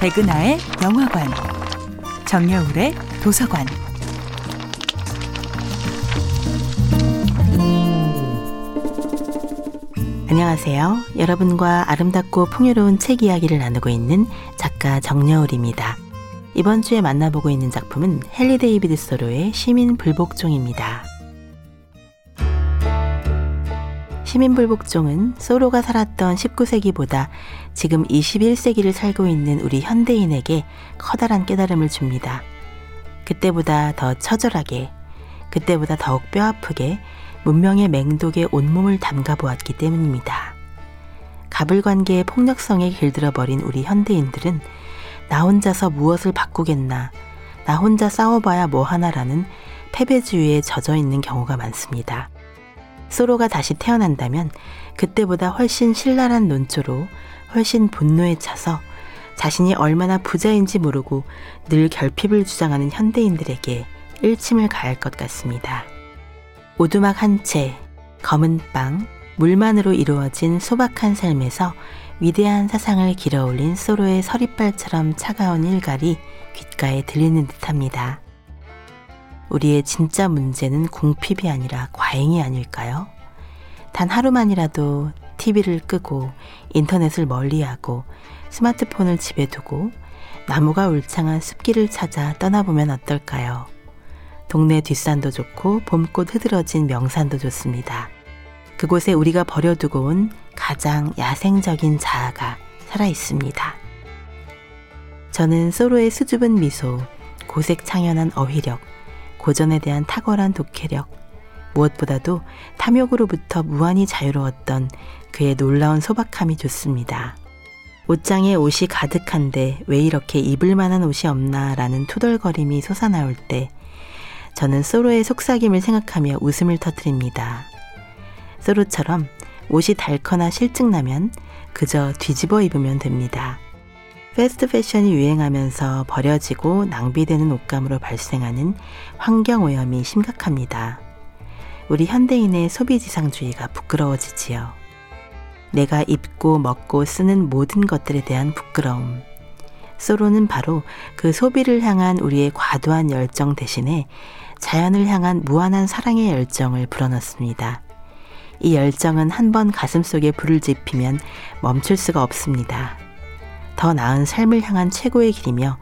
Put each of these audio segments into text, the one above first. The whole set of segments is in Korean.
백은하의 영화관, 정여울의 도서관. 안녕하세요. 여러분과 아름답고 풍요로운 책 이야기를 나누고 있는 작가 정여울입니다. 이번 주에 만나보고 있는 작품은 헨리 데이비드 소로의 시민 불복종입니다. 시민불복종은 소로가 살았던 19세기보다 지금 21세기를 살고 있는 우리 현대인에게 커다란 깨달음을 줍니다. 그때보다 더 처절하게, 그때보다 더욱 뼈아프게 문명의 맹독에 온몸을 담가 보았기 때문입니다. 가불관계의 폭력성에 길들어 버린 우리 현대인들은 나 혼자서 무엇을 바꾸겠나, 나 혼자 싸워봐야 뭐 하나라는 패배주의에 젖어 있는 경우가 많습니다. 소로가 다시 태어난다면 그때보다 훨씬 신랄한 논조로 훨씬 분노에 차서 자신이 얼마나 부자인지 모르고 늘 결핍을 주장하는 현대인들에게 일침을 가할 것 같습니다. 오두막 한 채, 검은 빵, 물만으로 이루어진 소박한 삶에서 위대한 사상을 길어올린 소로의 서리발처럼 차가운 일갈이 귓가에 들리는 듯합니다. 우리의 진짜 문제는 궁핍이 아니라 과잉이 아닐까요? 단 하루만이라도 TV를 끄고 인터넷을 멀리하고 스마트폰을 집에 두고 나무가 울창한 숲길을 찾아 떠나보면 어떨까요? 동네 뒷산도 좋고 봄꽃 흐드러진 명산도 좋습니다. 그곳에 우리가 버려두고 온 가장 야생적인 자아가 살아 있습니다. 저는 소로의 수줍은 미소, 고색 창연한 어휘력, 고전에 대한 탁월한 독해력, 무엇보다도 탐욕으로부터 무한히 자유로웠던 그의 놀라운 소박함이 좋습니다. 옷장에 옷이 가득한데 왜 이렇게 입을 만한 옷이 없나 라는 투덜거림이 솟아나올 때 저는 소로의 속삭임을 생각하며 웃음을 터뜨립니다. 소로처럼 옷이 닳거나 실증나면 그저 뒤집어 입으면 됩니다. 패스트 패션이 유행하면서 버려지고 낭비되는 옷감으로 발생하는 환경 오염이 심각합니다. 우리 현대인의 소비 지상주의가 부끄러워지지요. 내가 입고 먹고 쓰는 모든 것들에 대한 부끄러움. 소로는 바로 그 소비를 향한 우리의 과도한 열정 대신에 자연을 향한 무한한 사랑의 열정을 불어넣습니다. 이 열정은 한 번 가슴 속에 불을 지피면 멈출 수가 없습니다. 더 나은 삶을 향한 최고의 길이며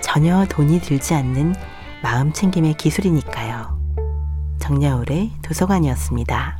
전혀 돈이 들지 않는 마음 챙김의 기술이니까요. 정여울의 도서관이었습니다.